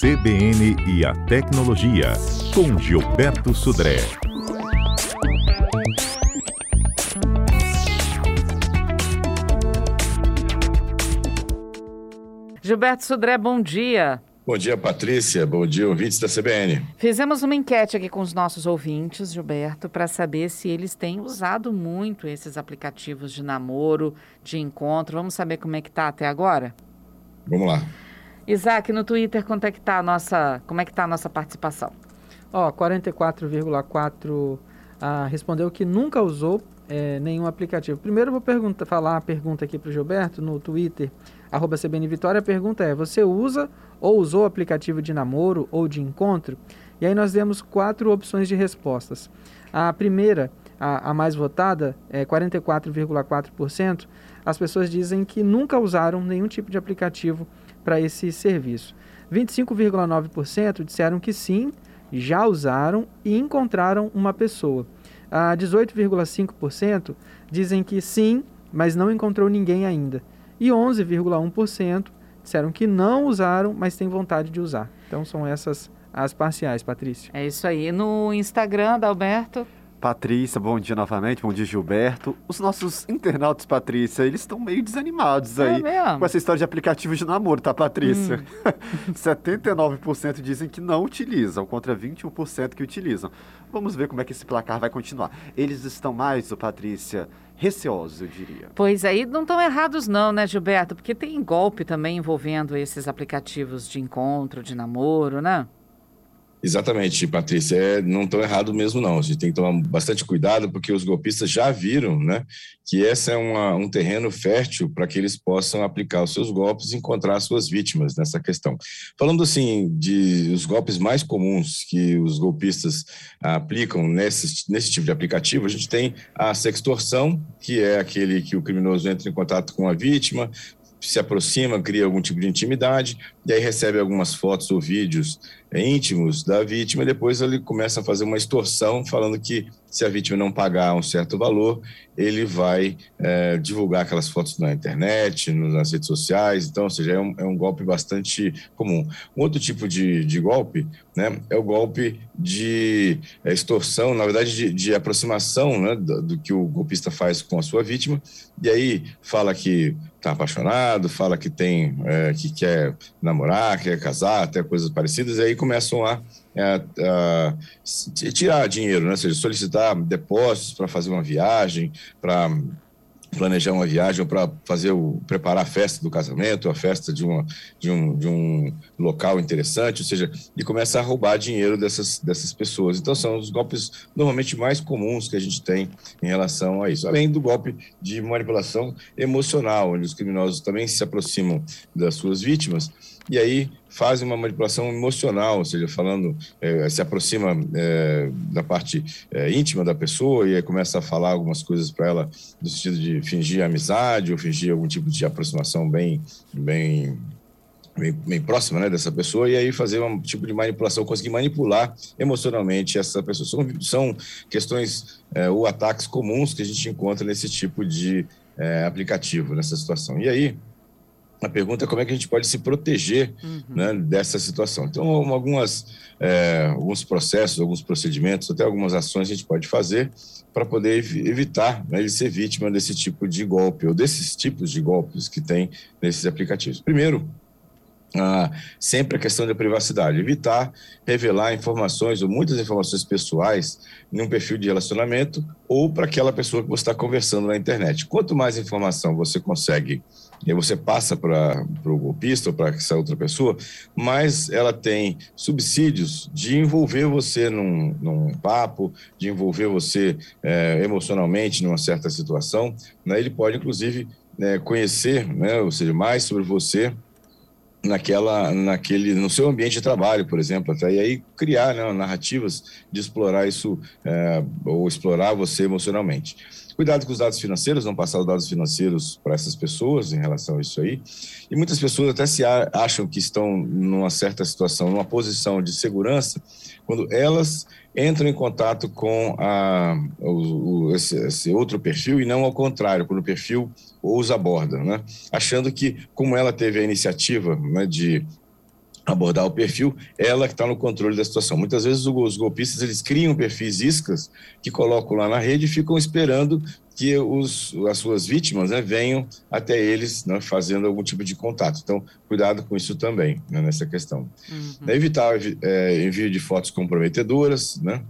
CBN e a Tecnologia, com Gilberto Sudré. Gilberto Sudré, bom dia. Bom dia, Patrícia. Bom dia, ouvintes da CBN. Fizemos uma enquete aqui com os nossos ouvintes, Gilberto, para saber se eles têm usado muito esses aplicativos de namoro, de encontro. Vamos saber como é que tá até agora? Vamos lá. Isaac, no Twitter, quanto é que tá a nossa, como é que tá a nossa participação? Ó, 44,4 ah, respondeu que nunca usou é, nenhum aplicativo. Primeiro vou pergunta, falar a pergunta aqui para o Gilberto no Twitter, arroba CBN Vitória. A pergunta é, você usa ou usou aplicativo de namoro ou de encontro? E aí nós demos quatro opções de respostas. A primeira, a, a mais votada, é 44,4%. As pessoas dizem que nunca usaram nenhum tipo de aplicativo para esse serviço. 25,9% disseram que sim, já usaram e encontraram uma pessoa. A 18,5% dizem que sim, mas não encontrou ninguém ainda. E 11,1% disseram que não usaram, mas têm vontade de usar. Então são essas as parciais, Patrícia. É isso aí. No Instagram da Alberto. Patrícia, bom dia novamente, bom dia Gilberto. Os nossos internautas, Patrícia, eles estão meio desanimados É aí com essa história de aplicativos de namoro, tá, Patrícia? Hum. 79% dizem que não utilizam, contra 21% que utilizam. Vamos ver como é que esse placar vai continuar. Eles estão mais, ô Patrícia, receosos, eu diria. Pois aí não estão errados não, né, Gilberto? Porque tem golpe também envolvendo esses aplicativos de encontro, de namoro, né? Exatamente, Patrícia. É, não estão errado mesmo, não. A gente tem que tomar bastante cuidado, porque os golpistas já viram né, que esse é uma, um terreno fértil para que eles possam aplicar os seus golpes e encontrar suas vítimas nessa questão. Falando assim, de os golpes mais comuns que os golpistas aplicam nesse, nesse tipo de aplicativo, a gente tem a sextorção, que é aquele que o criminoso entra em contato com a vítima, se aproxima, cria algum tipo de intimidade, e aí recebe algumas fotos ou vídeos é, íntimos da vítima, e depois ele começa a fazer uma extorsão, falando que se a vítima não pagar um certo valor, ele vai é, divulgar aquelas fotos na internet, nas redes sociais, então, ou seja, é um, é um golpe bastante comum. Um outro tipo de, de golpe né, é o golpe de é, extorsão, na verdade, de, de aproximação né, do, do que o golpista faz com a sua vítima, e aí fala que está apaixonado, fala que tem, é, que quer namorar, quer casar, até coisas parecidas, e aí começam a, a, a tirar dinheiro, né? ou seja, solicitar depósitos para fazer uma viagem, para planejar uma viagem para fazer o preparar a festa do casamento, a festa de, uma, de, um, de um local interessante, ou seja, e começa a roubar dinheiro dessas, dessas pessoas. Então são os golpes normalmente mais comuns que a gente tem em relação a isso, além do golpe de manipulação emocional, onde os criminosos também se aproximam das suas vítimas e aí fazem uma manipulação emocional, ou seja, falando, é, se aproxima é, da parte é, íntima da pessoa e aí começa a falar algumas coisas para ela no sentido de fingir amizade ou fingir algum tipo de aproximação bem, bem Bem, bem, próxima né, dessa pessoa, e aí fazer um tipo de manipulação, conseguir manipular emocionalmente essa pessoa. São, são questões é, ou ataques comuns que a gente encontra nesse tipo de é, aplicativo, nessa situação. E aí, a pergunta é como é que a gente pode se proteger uhum. né, dessa situação. Então, algumas, é, alguns processos, alguns procedimentos, até algumas ações a gente pode fazer para poder evitar né, ele ser vítima desse tipo de golpe ou desses tipos de golpes que tem nesses aplicativos. Primeiro, ah, sempre a questão da privacidade, evitar revelar informações ou muitas informações pessoais em um perfil de relacionamento ou para aquela pessoa que você está conversando na internet. Quanto mais informação você consegue e você passa para o golpista ou para essa outra pessoa, mais ela tem subsídios de envolver você num, num papo, de envolver você é, emocionalmente numa certa situação. Né? Ele pode, inclusive, é, conhecer, né, ou seja, mais sobre você naquela, naquele, no seu ambiente de trabalho, por exemplo, até e aí criar né, narrativas de explorar isso é, ou explorar você emocionalmente. Cuidado com os dados financeiros, não passar os dados financeiros para essas pessoas em relação a isso aí. E muitas pessoas até se acham que estão numa certa situação, numa posição de segurança, quando elas entram em contato com a, o, o, esse, esse, outro perfil e não ao contrário, quando o perfil os aborda, né? achando que, como ela teve a iniciativa né, de abordar o perfil, ela que está no controle da situação. Muitas vezes os golpistas eles criam perfis iscas que colocam lá na rede e ficam esperando que os, as suas vítimas né, venham até eles né, fazendo algum tipo de contato. Então, cuidado com isso também, né, nessa questão. Uhum. Evitar é, envio de fotos comprometedoras, né,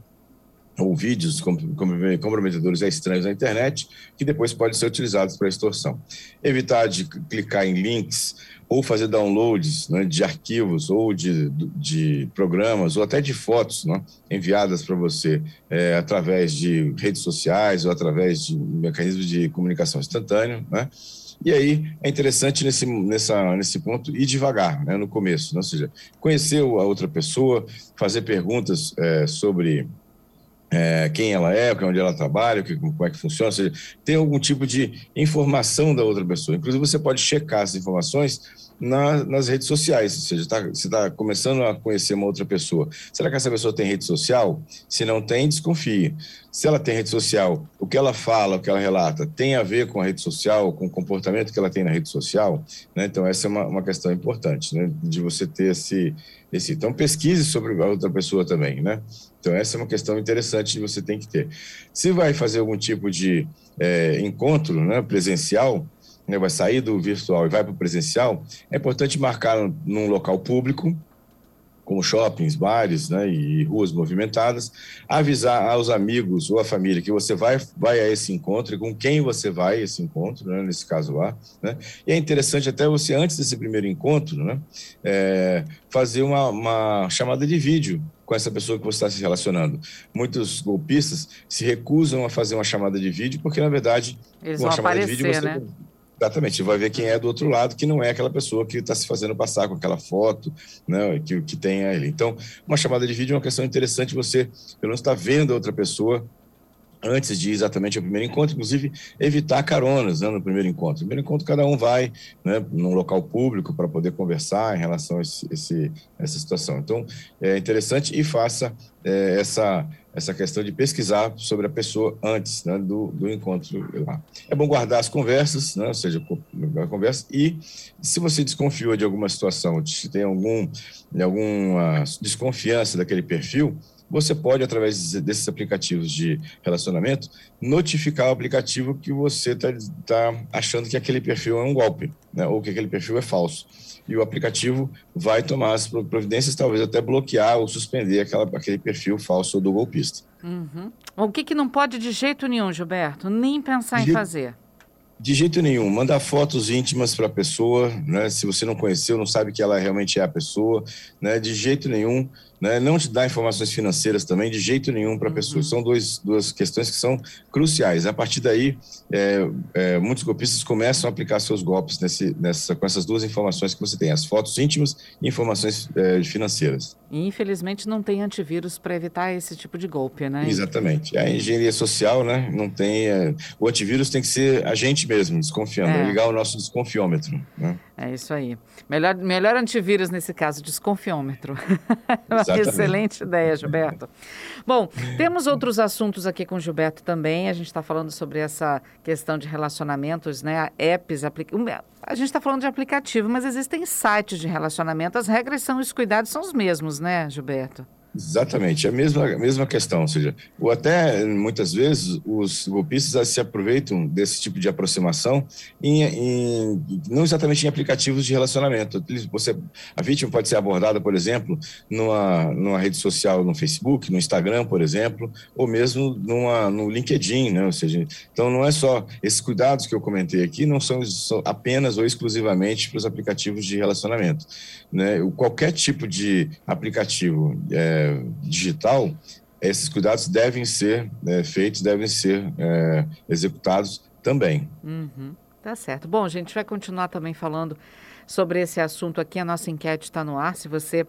ou vídeos comprometedores a estranhos na internet, que depois podem ser utilizados para extorsão. Evitar de clicar em links ou fazer downloads né, de arquivos ou de, de programas ou até de fotos né, enviadas para você é, através de redes sociais ou através de mecanismos de comunicação instantâneo, né? E aí é interessante nesse, nessa, nesse ponto ir devagar, né, no começo, né? ou seja, conhecer a outra pessoa, fazer perguntas é, sobre é, quem ela é, onde ela trabalha, como é que funciona, ou seja, tem algum tipo de informação da outra pessoa. Inclusive, você pode checar essas informações na, nas redes sociais, ou seja, tá, você está começando a conhecer uma outra pessoa. Será que essa pessoa tem rede social? Se não tem, desconfie. Se ela tem rede social, o que ela fala, o que ela relata, tem a ver com a rede social, com o comportamento que ela tem na rede social? Né? Então, essa é uma, uma questão importante, né? de você ter esse, esse... Então, pesquise sobre a outra pessoa também, né? Então, essa é uma questão interessante que você tem que ter. Se vai fazer algum tipo de é, encontro né, presencial, né, vai sair do virtual e vai para o presencial, é importante marcar num local público, como shoppings, bares né, e ruas movimentadas, avisar aos amigos ou à família que você vai, vai a esse encontro e com quem você vai a esse encontro, né, nesse caso lá. Né? E é interessante até você, antes desse primeiro encontro, né, é, fazer uma, uma chamada de vídeo com essa pessoa que você está se relacionando. Muitos golpistas se recusam a fazer uma chamada de vídeo porque, na verdade, Eles uma chamada aparecer, de vídeo você... Né? Exatamente, vai ver quem é do outro lado, que não é aquela pessoa que está se fazendo passar com aquela foto, né, que, que tem ali. Então, uma chamada de vídeo é uma questão interessante, você pelo menos está vendo a outra pessoa antes de exatamente o primeiro encontro, inclusive evitar caronas né, no primeiro encontro. No primeiro encontro, cada um vai né, num local público para poder conversar em relação a esse, esse, essa situação. Então, é interessante e faça é, essa, essa questão de pesquisar sobre a pessoa antes né, do, do encontro lá. É bom guardar as conversas, né, ou seja, a conversa, e se você desconfiou de alguma situação, se tem algum, alguma desconfiança daquele perfil, você pode, através desses aplicativos de relacionamento, notificar o aplicativo que você está tá achando que aquele perfil é um golpe, né, ou que aquele perfil é falso. E o aplicativo vai tomar as providências, talvez até bloquear ou suspender aquela, aquele perfil falso do golpista. Uhum. O que, que não pode de jeito nenhum, Gilberto? Nem pensar de em fazer. De jeito nenhum. Mandar fotos íntimas para a pessoa, né? Se você não conheceu, não sabe que ela realmente é a pessoa, né? De jeito nenhum né? não te dá informações financeiras também de jeito nenhum para a uhum. pessoa. São dois, duas questões que são cruciais. A partir daí, é, é, muitos golpistas começam a aplicar seus golpes nesse, nessa, com essas duas informações que você tem, as fotos íntimas e informações é, financeiras. infelizmente não tem antivírus para evitar esse tipo de golpe, né? Exatamente. A engenharia social, né? Não tem. É, o antivírus tem que ser a gente mesmo, desconfiando, é. ligar o nosso desconfiômetro. Né? É isso aí. Melhor, melhor antivírus nesse caso, desconfiômetro. Excelente ideia, Gilberto. Bom, temos outros assuntos aqui com o Gilberto também. A gente está falando sobre essa questão de relacionamentos, né? Apps, aplic... a gente está falando de aplicativo, mas existem sites de relacionamento. As regras são os cuidados são os mesmos, né, Gilberto? Exatamente, é a mesma, a mesma questão, ou seja, ou até muitas vezes os golpistas se aproveitam desse tipo de aproximação em, em, não exatamente em aplicativos de relacionamento. Você, a vítima pode ser abordada, por exemplo, numa, numa rede social, no Facebook, no Instagram, por exemplo, ou mesmo numa, no LinkedIn, né? Ou seja, então não é só esses cuidados que eu comentei aqui, não são, apenas ou exclusivamente para os aplicativos de relacionamento, né? Qualquer tipo de aplicativo é, digital, esses cuidados devem ser né, feitos, devem ser é, executados também. Uhum, tá certo. Bom, a gente vai continuar também falando sobre esse assunto aqui. A nossa enquete está no ar. Se você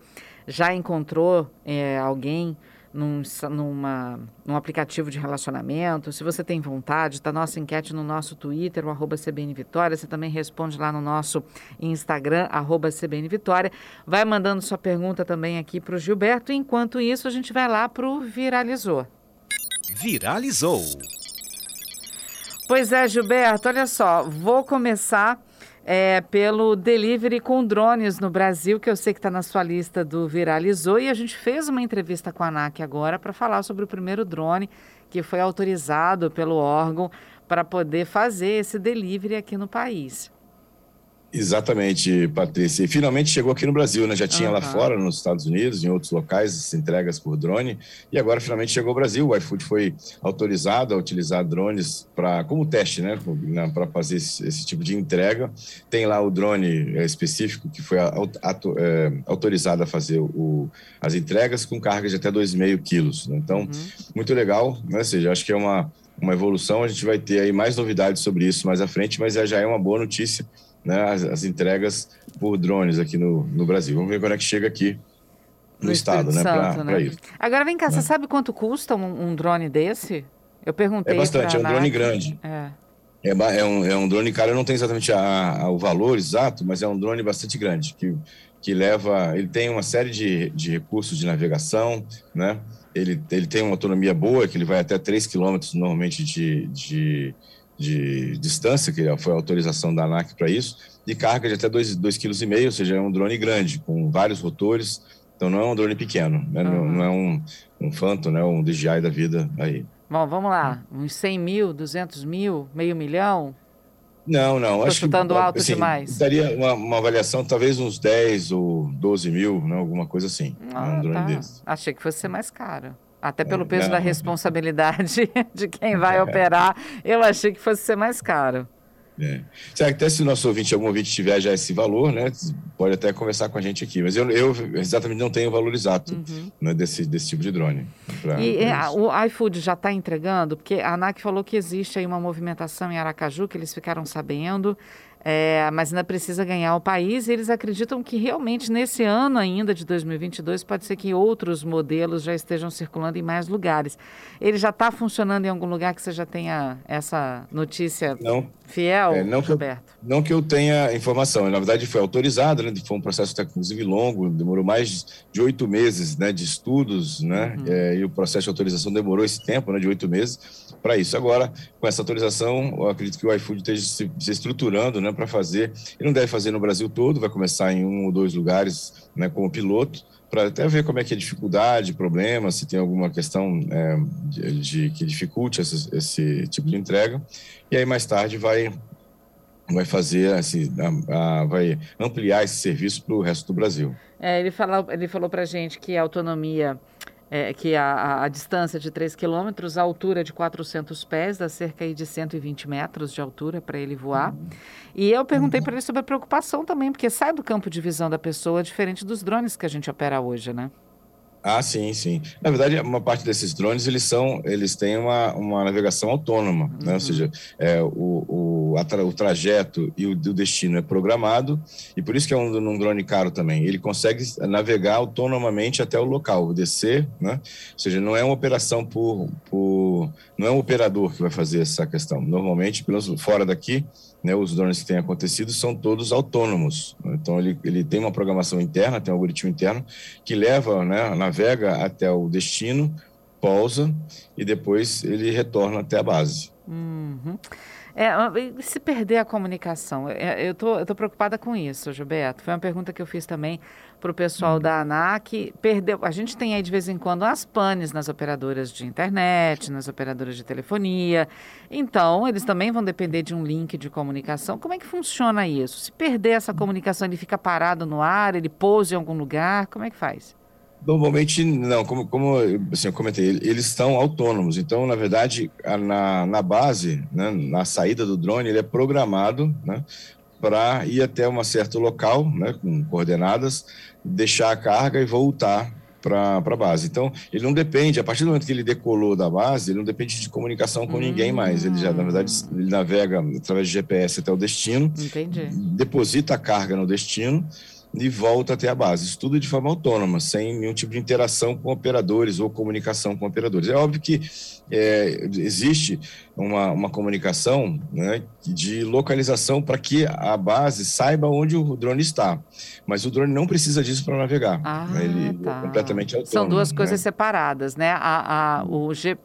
já encontrou é, alguém num, numa, num aplicativo de relacionamento. Se você tem vontade, está nossa enquete no nosso Twitter, o arroba CBN Vitória. Você também responde lá no nosso Instagram, arroba CBN Vitória. Vai mandando sua pergunta também aqui para o Gilberto. Enquanto isso, a gente vai lá para o Viralizou. Viralizou. Pois é, Gilberto, olha só, vou começar é, pelo delivery com drones no Brasil, que eu sei que está na sua lista do Viralizou. E a gente fez uma entrevista com a ANAC agora para falar sobre o primeiro drone que foi autorizado pelo órgão para poder fazer esse delivery aqui no país. Exatamente, Patrícia. E finalmente chegou aqui no Brasil, né? Já tinha uhum. lá fora, nos Estados Unidos, em outros locais, entregas por drone. E agora finalmente chegou ao Brasil. O iFood foi autorizado a utilizar drones para como teste, né? Para fazer esse, esse, tipo de entrega. Tem lá o drone é, específico que foi auto, é, autorizado a fazer o, as entregas com carga de até 2,5 quilos. Né? Então, uhum. muito legal, né? Ou seja, acho que é uma, uma evolução. A gente vai ter aí mais novidades sobre isso mais à frente, mas já é uma boa notícia né, as, as, entregas por drones aqui no, no Brasil. Vamos ver quando é que chega aqui no, no estado, né, para né? isso. Agora vem cá, né? você sabe quanto custa um, um, drone desse? Eu perguntei. É bastante, é um drone grande. É. É, é, um, é um drone, cara, eu não tenho exatamente a, a, o valor exato, mas é um drone bastante grande, que, que leva, ele tem uma série de, de recursos de navegação, né? Ele, ele tem uma autonomia boa, que ele vai até 3 km normalmente de, de, de distância, que foi a autorização da ANAC para isso, e carga de até 2,5 kg, ou seja, é um drone grande, com vários rotores, então não é um drone pequeno, né? uhum. não, não, é um, um Phantom, né? um DJI da vida aí. Bom, vamos lá, uns 100 mil, 200 mil, meio milhão? Não, não. Estou acho chutando que, alto assim, demais. Daria uma, uma, avaliação, talvez uns 10 ou 12 mil, né? alguma coisa assim. Ah, um drone tá. desse. Achei que fosse ser mais caro. Até pelo peso não. da responsabilidade de quem vai é. operar, eu achei que fosse ser mais caro. É. Até se o nosso ouvinte, algum ouvinte tiver já esse valor, né, pode até conversar com a gente aqui. Mas eu, eu exatamente não tenho o valor exato uhum. né, desse, desse tipo de drone. Pra, e pra o iFood já está entregando? Porque a ANAC falou que existe aí uma movimentação em Aracaju, que eles ficaram sabendo, é, mas ainda precisa ganhar o país. E eles acreditam que realmente nesse ano ainda de 2022 pode ser que outros modelos já estejam circulando em mais lugares. Ele já está funcionando em algum lugar que você já tenha essa notícia não, fiel, é, não Roberto? Que eu, não que eu tenha informação, na verdade foi autorizado, né, foi um processo até inclusive longo, demorou mais de oito meses né, de estudos, né, uhum. é, e o processo de autorização demorou esse tempo, né, de oito meses para isso. Agora, com essa autorização, eu acredito que o iFood esteja se, se estruturando né, para fazer. Ele não deve fazer no Brasil todo, vai começar em um ou dois lugares né, como piloto, para até ver como é que é dificuldade, problema, se tem alguma questão é, de, de, que dificulte esse, esse tipo de entrega. E aí, mais tarde, vai vai fazer assim, a, a, vai ampliar esse serviço para o resto do Brasil. É, ele, fala, ele falou para a gente que a autonomia é, que a, a, distância de 3 quilômetros, a altura de 400 pés, dá cerca de 120 metros de altura para ele voar. Uhum. E eu perguntei uhum. para ele sobre a preocupação também, porque sai do campo de visão da pessoa, diferente dos drones que a gente opera hoje, né? Ah, sim, sim. Na verdade, uma parte desses drones, eles são, eles têm uma, uma navegação autônoma, uhum. né? Ou uhum. seja, é, o, o, o trajeto e o, o, destino é programado, e por isso que é um, um, drone caro também. Ele consegue navegar autonomamente até o local, descer, né? Ou seja, não é uma operação por, por não é um operador que vai fazer essa questão. Normalmente, pelo fora daqui, né, os drones que têm acontecido são todos autônomos. Então, ele, ele tem uma programação interna, tem um algoritmo interno que leva, né, navega até o destino, pousa e depois ele retorna até a base. Uhum. É, se perder a comunicação, é, eu tô, tô preocupada com isso, Gilberto. Foi uma pergunta que eu fiz também para o pessoal uhum. da ANAC. Perdeu, a gente tem aí de vez em quando as panes nas operadoras de internet, nas operadoras de telefonia. Então, eles também vão depender de um link de comunicação. Como é que funciona isso? Se perder essa comunicação, ele fica parado no ar, ele pousa em algum lugar, como é que faz? Normalmente não, como, como assim, eu comentei, eles estão autônomos. Então, na verdade, na, na base, né, na saída do drone, ele é programado né, para ir até um certo local, né, com coordenadas, deixar a carga e voltar para a base. Então, ele não depende, a partir do momento que ele decolou da base, ele não depende de comunicação com hum. ninguém mais. Ele já, na verdade, ele navega através de GPS até o destino, Entendi. deposita a carga no destino e volta até a base. Isso tudo de forma autônoma, sem nenhum tipo de interação com operadores ou comunicação com operadores. É óbvio que é, existe uma, uma comunicação né, de localização para que a base saiba onde o drone está. Mas o drone não precisa disso para navegar. Ah, né? Ele tá. é completamente autônomo. São duas coisas né? separadas, né? A, a, o G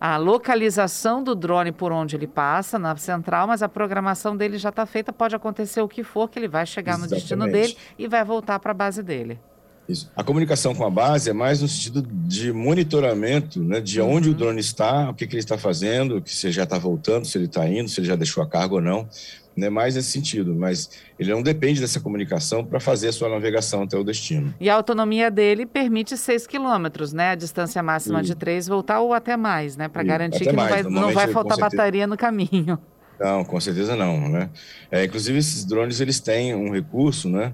a localização do drone por onde ele passa, na central, mas a programação dele já está feita, pode acontecer o que for, que ele vai chegar no destino dele e vai voltar para a base dele. Isso. A comunicação com a base é mais no sentido de monitoramento, né, de uhum. onde o drone está, o que, que ele está fazendo, que se ele já está voltando, se ele está indo, se ele já deixou a carga ou não, né, mais nesse sentido. Mas ele não depende dessa comunicação para fazer a sua navegação até o destino. E a autonomia dele permite 6 quilômetros, né, a distância máxima de 3, voltar ou até mais, né, para garantir que não vai, não vai faltar bateria no caminho. Não, com certeza não, né? É, inclusive esses drones eles têm um recurso, né,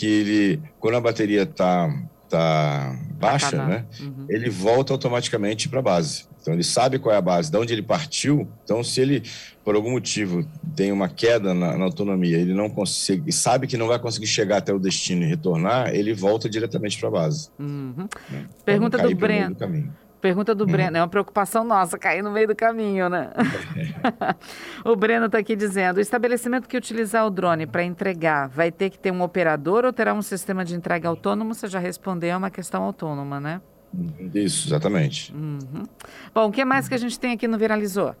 que ele, quando a bateria está tá baixa, né, uhum. ele volta automaticamente para a base. Então ele sabe qual é a base, de onde ele partiu. Então se ele por algum motivo tem uma queda na, na autonomia, ele não consegue, sabe que não vai conseguir chegar até o destino e retornar, ele volta diretamente para a base. Uhum. Né? Pergunta do Breno. Pergunta do uhum. Breno, é uma preocupação nossa cair no meio do caminho, né? o Breno está aqui dizendo: o estabelecimento que utilizar o drone para entregar vai ter que ter um operador ou terá um sistema de entrega autônomo? Você já respondeu, é uma questão autônoma, né? Isso, exatamente. Uhum. Bom, o que mais que a gente tem aqui no Viralizou?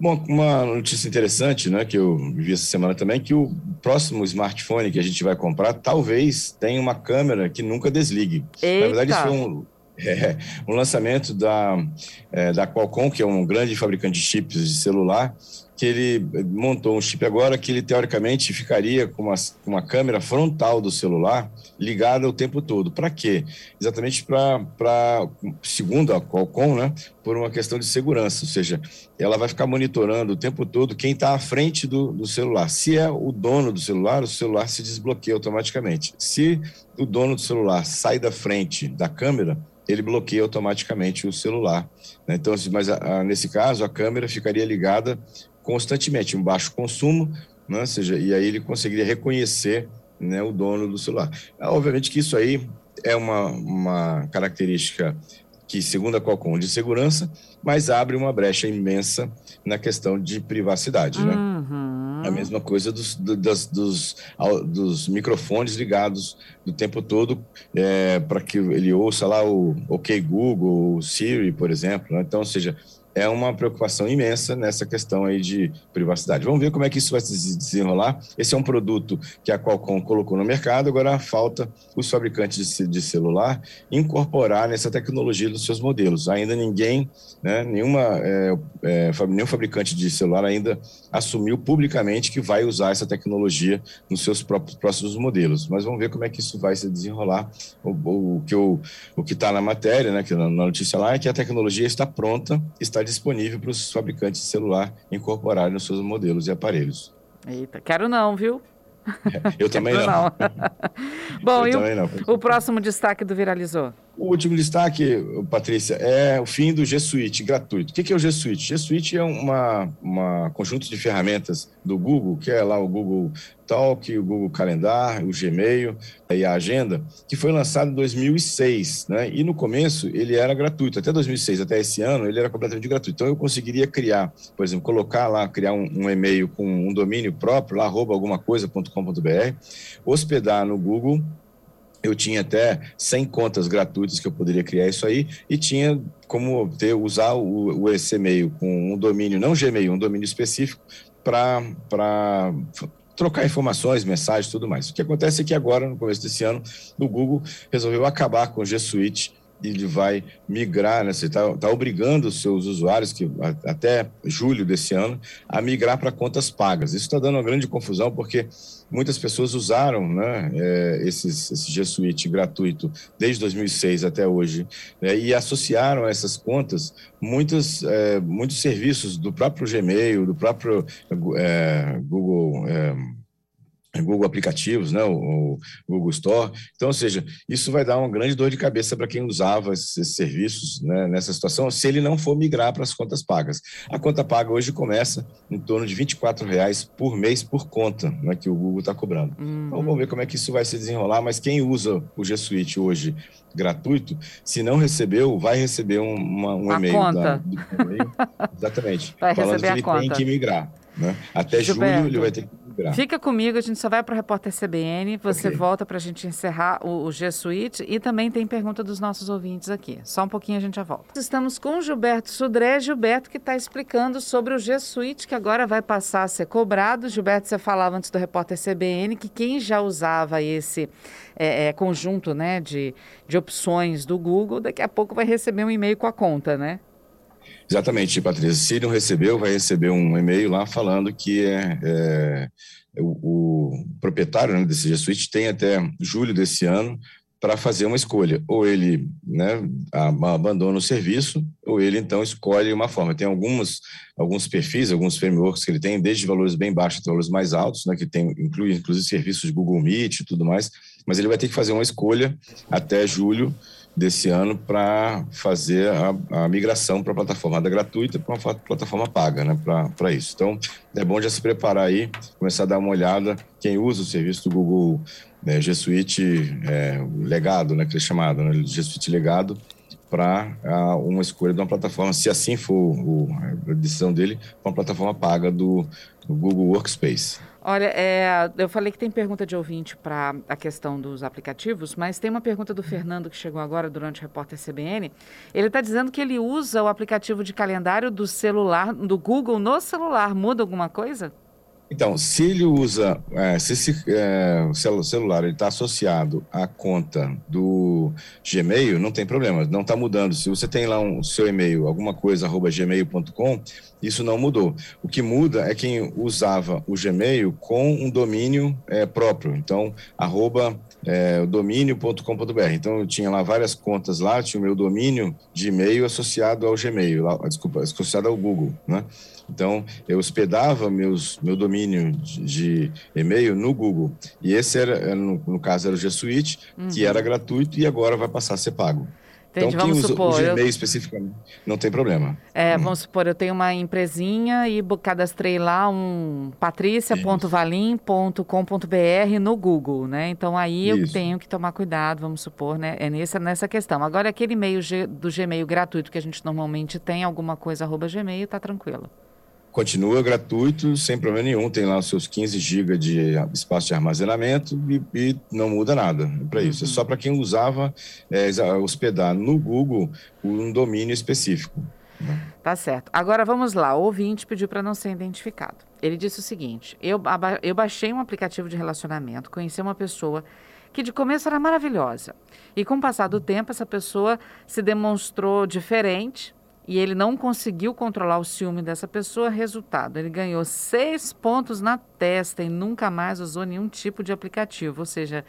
Bom, uma notícia interessante, né, que eu vi essa semana também, que o próximo smartphone que a gente vai comprar talvez tenha uma câmera que nunca desligue. Eita. Na verdade, isso foi um, é, um lançamento da, é, da Qualcomm, que é um grande fabricante de chips de celular, que ele montou um chip agora que ele teoricamente ficaria com uma, com uma câmera frontal do celular ligada o tempo todo. Para quê? Exatamente para, segundo a Qualcomm, né, por uma questão de segurança, ou seja, ela vai ficar monitorando o tempo todo quem está à frente do, do celular. Se é o dono do celular, o celular se desbloqueia automaticamente. Se o dono do celular sai da frente da câmera, ele bloqueia automaticamente o celular. Né? Então, mas a, a, nesse caso, a câmera ficaria ligada constantemente, um baixo consumo, né? seja, e aí ele conseguiria reconhecer né, o dono do celular. Ah, obviamente que isso aí é uma, uma característica que, segundo a Qualcomm, de segurança, mas abre uma brecha imensa na questão de privacidade, né? Uhum. A mesma coisa dos, dos, dos, dos microfones ligados do tempo todo é, para que ele ouça lá o OK Google, o Siri, por exemplo. Né? Então, ou seja, é uma preocupação imensa nessa questão aí de privacidade. Vamos ver como é que isso vai se desenrolar. Esse é um produto que a Qualcomm colocou no mercado, agora falta os fabricantes de celular incorporar nessa tecnologia dos seus modelos. Ainda ninguém, né, nenhuma, é, é, nenhum fabricante de celular ainda assumiu publicamente que vai usar essa tecnologia nos seus próprios próximos modelos. Mas vamos ver como é que isso vai se desenrolar. O, o, o que está na matéria, né, que na, na notícia lá, é que a tecnologia está pronta, está disponível para os fabricantes de celular incorporarem nos seus modelos e aparelhos. Eita, quero não, viu? Eu também não. não. Bom, Eu e o, não. o próximo destaque do Viralizou? O último destaque, Patrícia, é o fim do G Suite gratuito. O que é o G Suite? G Suite é uma, uma conjunto de ferramentas do Google, que é lá o Google Talk, o Google Calendar, o Gmail e a Agenda, que foi lançado em 2006, né? E no começo ele era gratuito, até 2006, até esse ano ele era completamente gratuito. Então eu conseguiria criar, por exemplo, colocar lá, criar um, um e-mail com um domínio próprio, lá, arroba alguma coisa.com.br, hospedar no Google eu tinha até 100 contas gratuitas que eu poderia criar isso aí e tinha como ter, usar o, o e-mail com um domínio, não Gmail, um domínio específico para trocar informações, mensagens tudo mais. O que acontece é que agora, no começo desse ano, o Google resolveu acabar com o G Suite ele vai migrar, né? Você está tá obrigando os seus usuários, que até julho desse ano, a migrar para contas pagas. Isso está dando uma grande confusão, porque muitas pessoas usaram né, é, esses, esse G Suite gratuito desde 2006 até hoje né, e associaram a essas contas muitos, é, muitos serviços do próprio Gmail, do próprio é, Google é, Google Aplicativos, né, o, Google Store. Então, ou seja, isso vai dar uma grande dor de cabeça para quem usava esses serviços né, nessa situação, se ele não for migrar para as contas pagas. A conta paga hoje começa em torno de R$ reais por mês por conta né, que o Google está cobrando. Uhum. Então, vamos ver como é que isso vai se desenrolar, mas quem usa o G Suite hoje gratuito, se não recebeu, vai receber um, uma, um e-mail. Conta. Da, do, exatamente. Vai falando que ele tem que migrar. Né? Até Gilberto. julho ele vai ter que Fica comigo, a gente só vai para o repórter CBN, você okay. volta para a gente encerrar o, o G Suite e também tem pergunta dos nossos ouvintes aqui. Só um pouquinho a gente já volta. Estamos com o Gilberto Sudré, Gilberto que está explicando sobre o G Suite que agora vai passar a ser cobrado. Gilberto, você falava antes do repórter CBN que quem já usava esse é, é, conjunto né, de, de opções do Google, daqui a pouco vai receber um e-mail com a conta, né? Exatamente, Patrícia. Se não recebeu, vai receber um e-mail lá falando que é, é o, o, proprietário né, desse G Suite tem até julho desse ano para fazer uma escolha. Ou ele né, abandona o serviço, ou ele então escolhe uma forma. Tem alguns, alguns perfis, alguns frameworks que ele tem, desde valores bem baixos até valores mais altos, né, que tem, inclui inclusive serviços de Google Meet e tudo mais, mas ele vai ter que fazer uma escolha até julho desse ano para fazer a, a migração para a plataforma gratuita para uma plataforma paga, né, para isso. Então, é bom já se preparar aí, começar a dar uma olhada. Quem usa o serviço do Google né, G Suite é, Legado, né, que é chamado, né, G Suite Legado, para uma escolha de uma plataforma, se assim for o, a decisão dele, uma plataforma paga do, do Google Workspace. Olha, é, eu falei que tem pergunta de ouvinte para a questão dos aplicativos, mas tem uma pergunta do Fernando que chegou agora durante o repórter CBN. Ele está dizendo que ele usa o aplicativo de calendário do celular, do Google no celular. Muda alguma coisa? Então, se ele usa, é, se esse é, celular está associado à conta do Gmail, não tem problema, não está mudando. Se você tem lá um seu e-mail, alguma coisa, arroba gmail.com, isso não mudou. O que muda é quem usava o Gmail com um domínio é, próprio. Então, arroba é, domínio.com.br. Então, eu tinha lá várias contas lá, tinha o meu domínio de e-mail associado ao Gmail, lá, desculpa, associado ao Google, né? Então, eu hospedava meus, meu domínio de, de e-mail no Google. E esse era, no, no caso, era o G Suite, uhum. que era gratuito e agora vai passar a ser pago. Entendi, então, usa supor, o Gmail eu... especificamente, não tem problema. É, hum. vamos supor, eu tenho uma empresinha e cadastrei lá um patricia.valim.com.br no Google, né? Então, aí Isso. eu tenho que tomar cuidado, vamos supor, né? É nessa, nessa questão. Agora, aquele e-mail do Gmail gratuito que a gente normalmente tem, alguma coisa, arroba Gmail, tá tranquilo continua gratuito, sem problema nenhum. Tem lá os seus 15 GB de espaço de armazenamento e, e não muda nada para isso. É uhum. É só para quem usava é, hospedar no Google um domínio específico. Né? Tá certo. Agora vamos lá. O ouvinte pediu para não ser identificado. Ele disse o seguinte: eu, eu baixei um aplicativo de relacionamento, conheci uma pessoa que de começo era maravilhosa. E com o passar do tempo, essa pessoa se demonstrou diferente, e ele não conseguiu controlar o ciúme dessa pessoa. Resultado, ele ganhou seis pontos na testa e nunca mais usou nenhum tipo de aplicativo. Ou seja,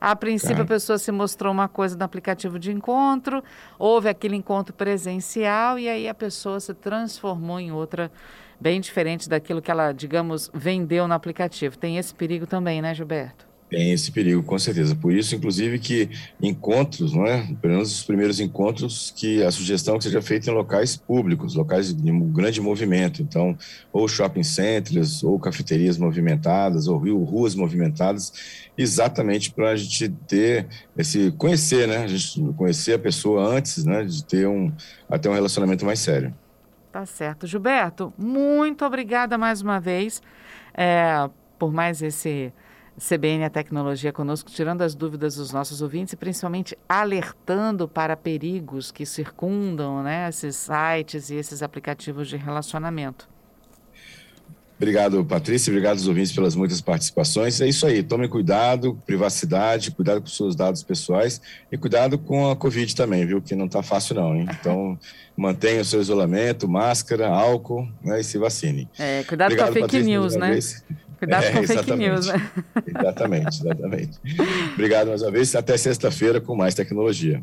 a princípio tá. a pessoa se mostrou uma coisa no aplicativo de encontro, houve aquele encontro presencial e aí a pessoa se transformou em outra bem diferente daquilo que ela, digamos, vendeu no aplicativo. Tem esse perigo também, né, Gilberto? Tem esse perigo, com certeza. Por isso, inclusive, que encontros, não é? Pelo menos os primeiros encontros, que a sugestão que seja feita em locais públicos, locais de grande movimento. Então, ou shopping centers, ou cafeterias movimentadas, ou ruas movimentadas, exatamente para a gente ter esse conhecer, né? A gente conhecer a pessoa antes, né? De ter um até um relacionamento mais sério. Tá certo, Gilberto. Muito obrigada mais uma vez é, por mais esse CBN a Tecnologia conosco, tirando as dúvidas dos nossos ouvintes e principalmente alertando para perigos que circundam né, esses sites e esses aplicativos de relacionamento. Obrigado, Patrícia. Obrigado aos ouvintes pelas muitas participações. É isso aí. Tome cuidado, privacidade, cuidado com seus dados pessoais e cuidado com a Covid também, viu? Que não está fácil, não, hein? Então, mantenha o seu isolamento, máscara, álcool né? e se vacine. É, cuidado Obrigado, com a fake Patrícia, news, né? Vez. Cuidado é, com fake news, né? Exatamente, exatamente. Obrigado mais uma vez. Até sexta-feira com mais tecnologia.